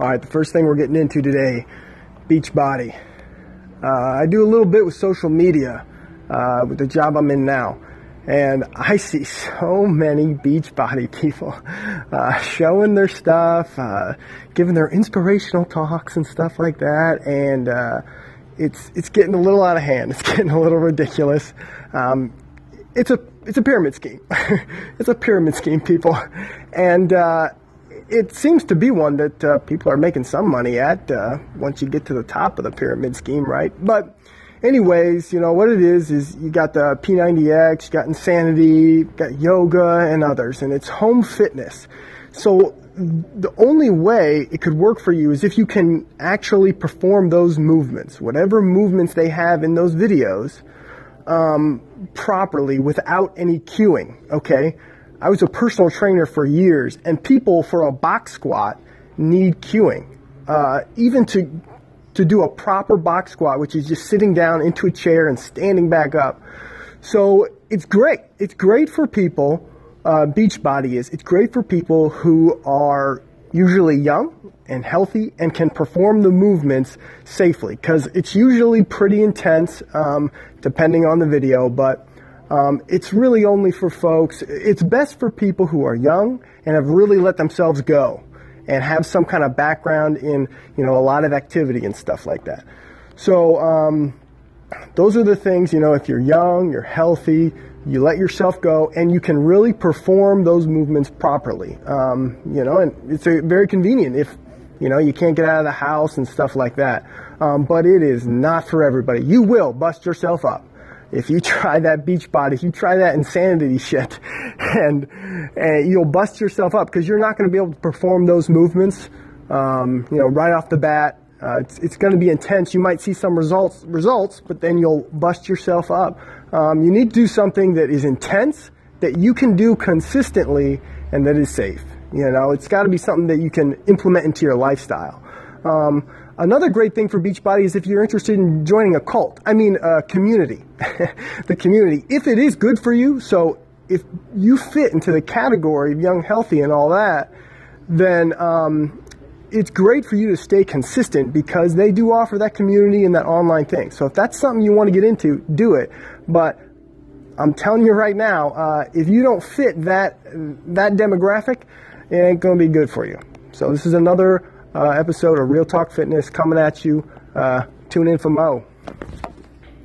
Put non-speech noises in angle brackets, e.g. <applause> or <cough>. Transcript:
All right, the first thing we're getting into today Beachbody. Uh, I do a little bit with social media uh, with the job I'm in now. And I see so many Beachbody people <laughs> uh, showing their stuff, uh, giving their inspirational talks and stuff like that. And uh, it's, it's getting a little out of hand. <laughs> It's getting a little ridiculous. Um, it's a, it's a pyramid scheme. <laughs> it's a pyramid scheme, people. And, uh, it seems to be one that uh, people are making some money at uh, once you get to the top of the pyramid scheme, right? But, anyways, you know what it is is you got the P90X, you got Insanity, you got yoga, and others, and it's home fitness. So the only way it could work for you is if you can actually perform those movements, whatever movements they have in those videos, um, properly without any cueing. Okay I was a personal trainer for years, and people for a box squat need cueing. Uh, even to to do a proper box squat, which is just sitting down into a chair and standing back up. So it's great. It's great for people. Uh, Beachbody is. It's great for people who are usually young and healthy and can perform the movements safely because it's usually pretty intense, um, depending on the video. But um, it's really only for folks, it's best for people who are young and have really let themselves go and have some kind of background in, you know, a lot of activity and stuff like that. So, um, those are the things, you know, if you're young, you're healthy, you let yourself go, and you can really perform those movements properly. Um, you know, and it's a, very convenient if, you know, you can't get out of the house and stuff like that. Um, but it is not for everybody. You will bust yourself up if you <laughs> try that Beachbody, if you try that insanity shit, <laughs> and, and you'll bust yourself up because you're not going to be able to perform those movements, um, you know, right off the bat. Uh, it's, it's going to be intense. You might see some results, results, but then you'll bust yourself up. Um, you need to do something that is intense, that you can do consistently, and that is safe. You know, it's got to be something that you can implement into your lifestyle. Um, Another great thing for Beachbody is if you're interested in joining a cult, I mean, a community. <laughs> the community, if it is good for you, so if you fit into the category of young, healthy, and all that, then um, it's great for you to stay consistent because they do offer that community and that online thing. So if that's something you want to get into, do it. But I'm telling you right now, uh, if you don't fit that that demographic, it ain't going to be good for you. So this is another episode of Real Talk Fitness coming at you. Uh, tune in for Mo.